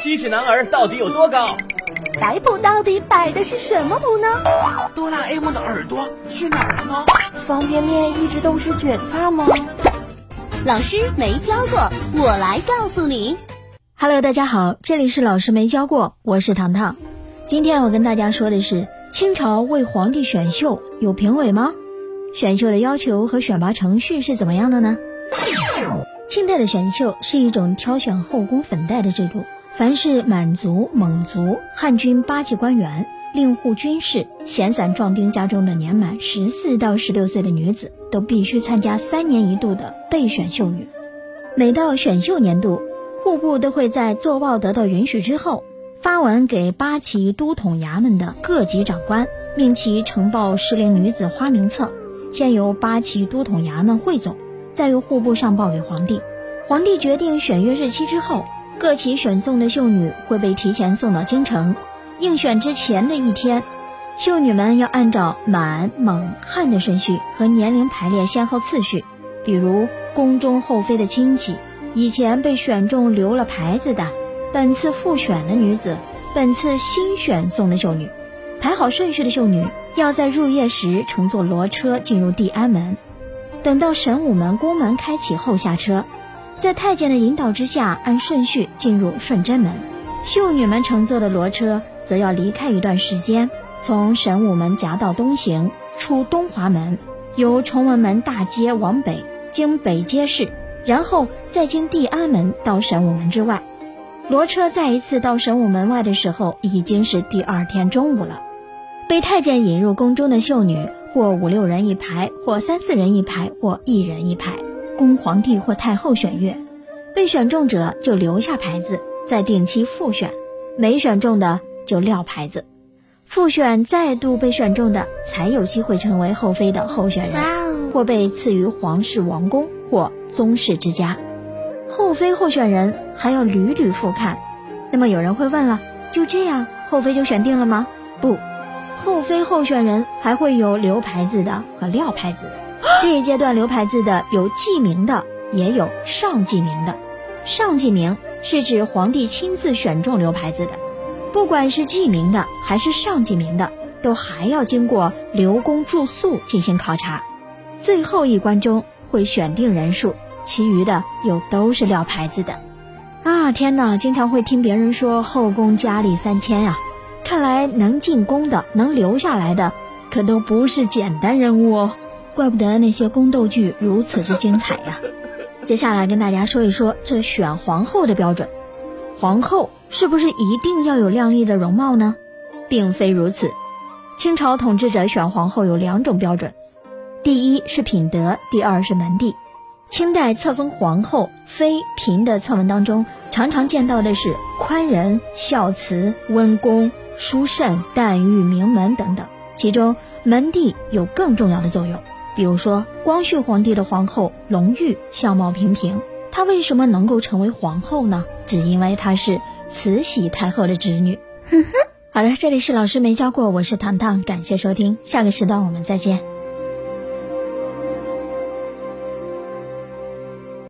七尺男儿到底有多高？摆谱到底摆的是什么谱呢？哆啦 A 梦的耳朵去哪儿了呢？方便面一直都是卷发吗？老师没教过，我来告诉你。Hello，大家好，这里是老师没教过，我是糖糖。今天我跟大家说的是清朝为皇帝选秀有评委吗？选秀的要求和选拔程序是怎么样的呢？清代的选秀是一种挑选后宫粉黛的制度。凡是满族、蒙族、汉军八旗官员、令户军士、闲散壮丁家中的年满十四到十六岁的女子，都必须参加三年一度的备选秀女。每到选秀年度，户部都会在奏报得到允许之后，发文给八旗都统衙门的各级长官，命其呈报适龄女子花名册，先由八旗都统衙门汇总，再由户部上报给皇帝。皇帝决定选约日期之后。各旗选送的秀女会被提前送到京城，应选之前的一天，秀女们要按照满、蒙、汉的顺序和年龄排列先后次序。比如宫中后妃的亲戚，以前被选中留了牌子的，本次复选的女子，本次新选送的秀女，排好顺序的秀女要在入夜时乘坐骡车进入地安门，等到神武门宫门开启后下车。在太监的引导之下，按顺序进入顺贞门。秀女们乘坐的骡车则要离开一段时间，从神武门夹道东行，出东华门，由崇文门大街往北，经北街市，然后再经地安门到神武门之外。骡车再一次到神武门外的时候，已经是第二天中午了。被太监引入宫中的秀女，或五六人一排，或三四人一排，或一人一排。供皇帝或太后选阅，被选中者就留下牌子，再定期复选；没选中的就撂牌子。复选再度被选中的，才有机会成为后妃的候选人，或被赐予皇室王宫或宗室之家。后妃候选人还要屡屡复看。那么有人会问了：就这样后妃就选定了吗？不，后妃候选人还会有留牌子的和撂牌子的。这一阶段留牌子的有记名的，也有上记名的。上记名是指皇帝亲自选中留牌子的，不管是记名的还是上记名的，都还要经过留宫住宿进行考察。最后一关中会选定人数，其余的又都是撂牌子的。啊天哪！经常会听别人说后宫佳丽三千呀，看来能进宫的、能留下来的，可都不是简单人物哦。怪不得那些宫斗剧如此之精彩呀！接下来跟大家说一说这选皇后的标准。皇后是不是一定要有靓丽的容貌呢？并非如此。清朝统治者选皇后有两种标准：第一是品德，第二是门第。清代册封皇后妃嫔的册文当中，常常见到的是宽仁、孝慈、温恭、淑慎、淡玉、名门等等，其中门第有更重要的作用。比如说，光绪皇帝的皇后隆裕相貌平平，她为什么能够成为皇后呢？只因为她是慈禧太后的侄女。好的，这里是老师没教过，我是糖糖，感谢收听，下个时段我们再见。